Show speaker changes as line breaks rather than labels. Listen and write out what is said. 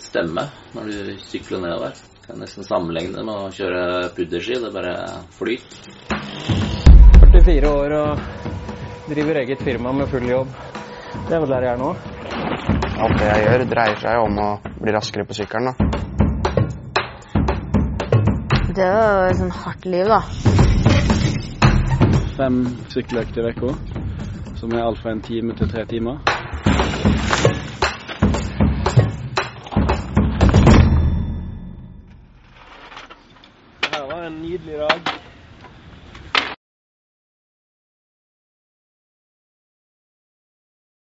stemme når du sykler nedover. Kan nesten sammenligne det med å kjøre pudderski. Det bare flyter.
44 år og driver eget firma med full jobb. Det er vel der jeg er nå.
Alt det jeg gjør, dreier seg om å bli raskere på sykkelen. da.
Det er jo et sånn hardt liv, da.
Fem sykkeløkter i uka, som er alt fra en time til tre timer. Her var en nydelig dag.